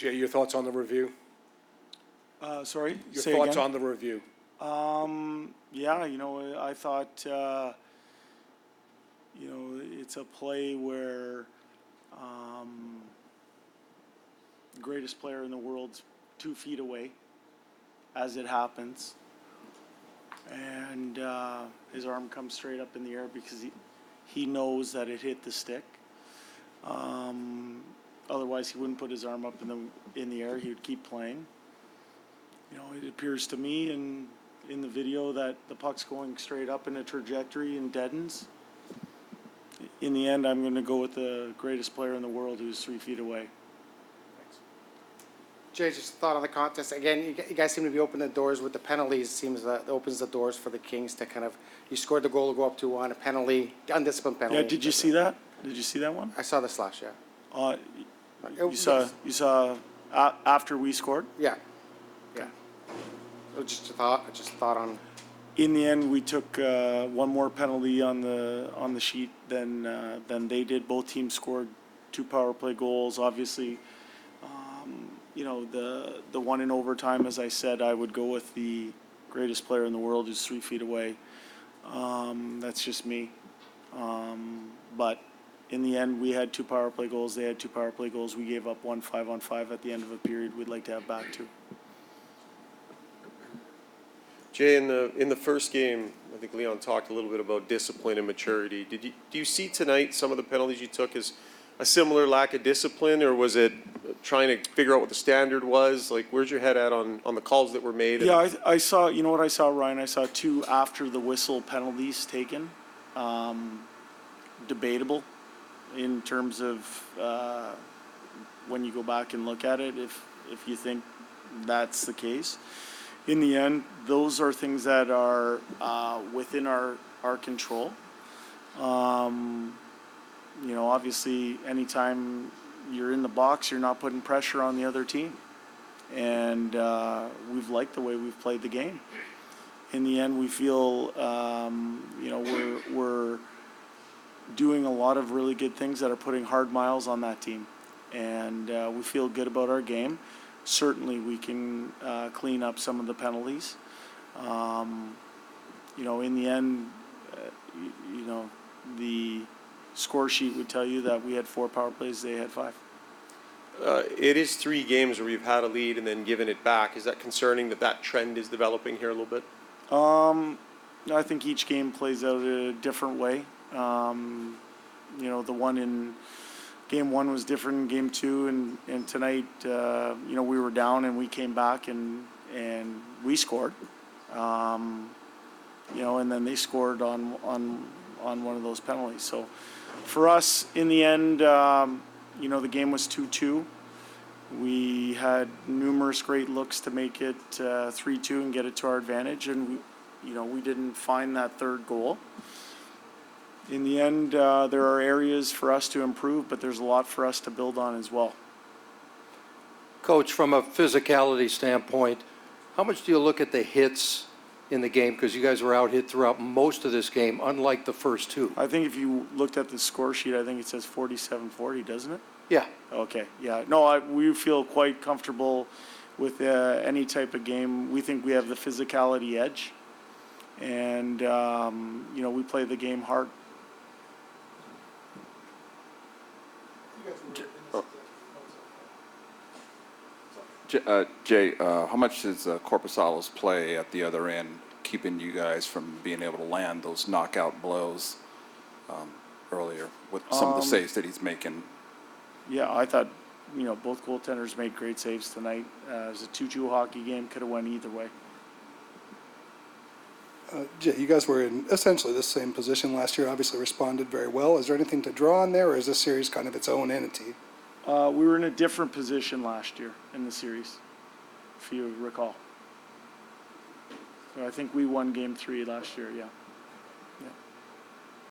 Jay, your thoughts on the review? Uh, sorry? Your Say thoughts again? on the review? Um, yeah, you know, I thought, uh, you know, it's a play where, um, the greatest player in the world's two feet away as it happens. And, uh, his arm comes straight up in the air because he, he knows that it hit the stick. Um, otherwise he wouldn't put his arm up in the, in the air, he would keep playing. You know, it appears to me in, in the video that the puck's going straight up in a trajectory and deadens. In the end, I'm gonna go with the greatest player in the world who's three feet away. Jay, just a thought on the contest. Again, you gu- you guys seem to be opening the doors with the penalties. It Seems that it opens the doors for the Kings to kind of, you scored the goal to go up to one, a penalty, undisciplined penalty. Yeah, did you see that? Did you see that one? I saw the slash, yeah. Uh, you saw, you saw, a- after we scored? Yeah, yeah. So Just a thought, just a thought on, In the end, we took, uh, one more penalty on the, on the sheet than, uh, than they did. Both teams scored two power play goals. Obviously, um, you know, the, the one in overtime, as I said, I would go with the greatest player in the world who's three feet away. Um, that's just me. Um, but in the end, we had two power play goals. They had two power play goals. We gave up one five on five at the end of a period. We'd like to have back two. Jay, in the, in the first game, I think Leon talked a little bit about discipline and maturity. Did you, do you see tonight some of the penalties you took as a similar lack of discipline, or was it trying to figure out what the standard was? Like, where's your head at on, on the calls that were made? Yeah, I, I saw, you know what I saw, Ryan? I saw two after the whistle penalties taken. Um, debatable in terms of, uh, when you go back and look at it, if, if you think that's the case. In the end, those are things that are, uh, within our, our control. Um, you know, obviously, anytime you're in the box, you're not putting pressure on the other team and uh, we've liked the way we've played the game. In the end, we feel um, you know we're we're doing a lot of really good things that are putting hard miles on that team, and uh, we feel good about our game. Certainly, we can uh, clean up some of the penalties. Um, you know, in the end, uh, you, you know, the score sheet would tell you that we had four power plays, they had five. Uh, it is three games where you've had a lead and then given it back. Is that concerning that that trend is developing here a little bit? Um, I think each game plays out a different way. Um, you know, the one in game one was different game two, and, and tonight, uh, you know, we were down and we came back and, and we scored. Um, you know, and then they scored on, on, on one of those penalties. So for us, in the end, um, you know, the game was 2 2. We had numerous great looks to make it uh, 3-2 and get it to our advantage, and we, you know, we didn't find that third goal. In the end, uh, there are areas for us to improve, but there's a lot for us to build on as well. Coach, from a physicality standpoint, how much do you look at the hits in the game? Because you guys were out hit throughout most of this game, unlike the first two. I think if you looked at the score sheet, I think it says 47-40, doesn't it? Yeah, Okay, yeah, no, I, we feel quite comfortable with, uh, any type of game. We think we have the physicality edge. And, um, you know, we play the game hard. J- uh, Jay, uh, how much does uh, Korpisalo's play at the other end keeping you guys from being able to land those knockout blows um, earlier with some of the Um, saves that he's making? Yeah, I thought, you know, both goaltenders made great saves tonight. Uh, it was a two-two hockey game, could have went either way. Uh, Jay, you guys were in essentially the same position last year, obviously responded very well. Is there anything to draw on there, or is this series kind of its own entity? Uh, we were in a different position last year in the series, if you recall. So I think we won game three last year, yeah.